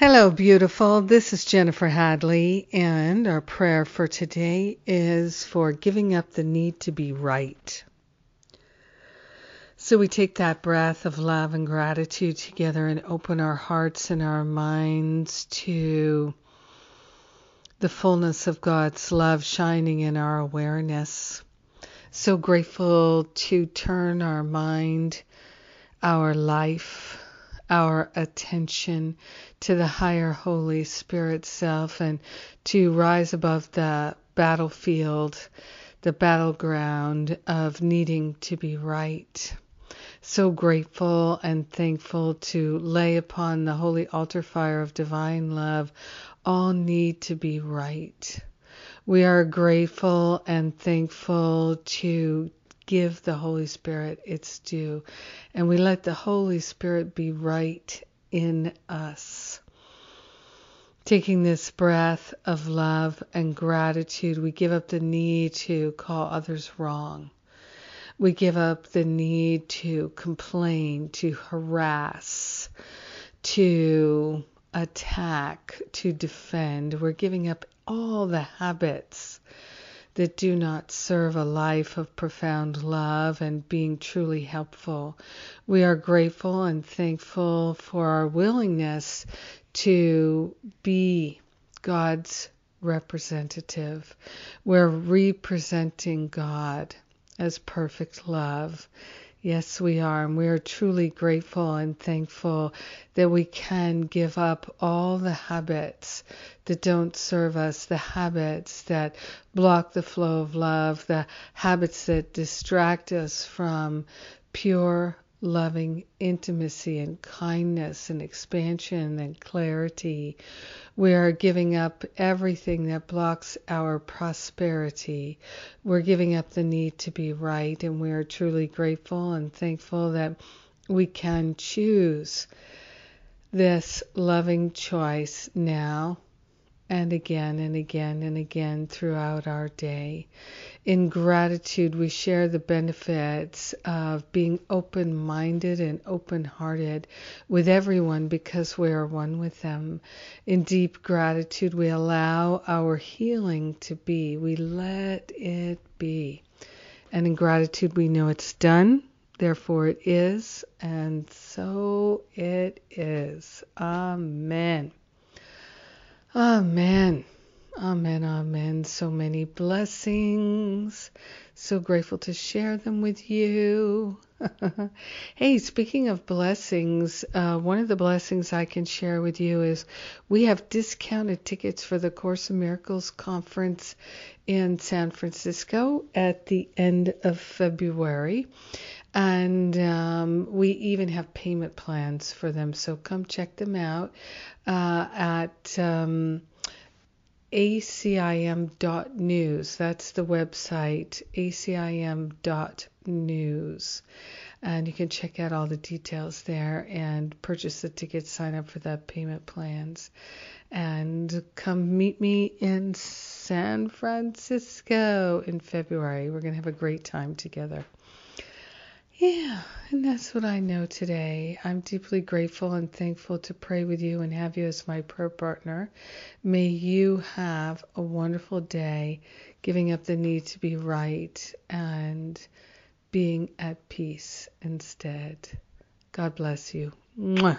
Hello, beautiful. This is Jennifer Hadley, and our prayer for today is for giving up the need to be right. So we take that breath of love and gratitude together and open our hearts and our minds to the fullness of God's love shining in our awareness. So grateful to turn our mind, our life, our attention to the higher Holy Spirit self and to rise above the battlefield, the battleground of needing to be right. So grateful and thankful to lay upon the holy altar fire of divine love all need to be right. We are grateful and thankful to give the Holy Spirit its due. And we let the Holy Spirit be right in us. Taking this breath of love and gratitude, we give up the need to call others wrong. We give up the need to complain, to harass, to attack, to defend. We're giving up all the habits that do not serve a life of profound love and being truly helpful. We are grateful and thankful for our willingness to be God's representative. We're representing God as perfect love Yes, we are. And we are truly grateful and thankful that we can give up all the habits that don't serve us, the habits that block the flow of love, the habits that distract us from pure loving intimacy and kindness and expansion and clarity. We are giving up everything that blocks our prosperity. We're giving up the need to be right, and we are truly grateful and thankful that we can choose this loving choice now and again and again and again throughout our day. In gratitude, we share the benefits of being open minded and open hearted with everyone because we are one with them. In deep gratitude, we allow our healing to be, we let it be. And in gratitude, we know it's done. Therefore, it is, and so it is. Amen. Amen. Amen. Amen. So many blessings. So grateful to share them with you. hey, speaking of blessings, uh, one of the blessings I can share with you is we have discounted tickets for the Course in Miracles conference in San Francisco at the end of February. And um, we even have payment plans for them. So come check them out uh, at um, acim.news. That's the website, acim.news. And you can check out all the details there and purchase the tickets, sign up for the payment plans. And come meet me in San Francisco in February. We're going to have a great time together. Yeah, and that's what I know today. I'm deeply grateful and thankful to pray with you and have you as my prayer partner. May you have a wonderful day, giving up the need to be right and being at peace instead. God bless you. Mwah.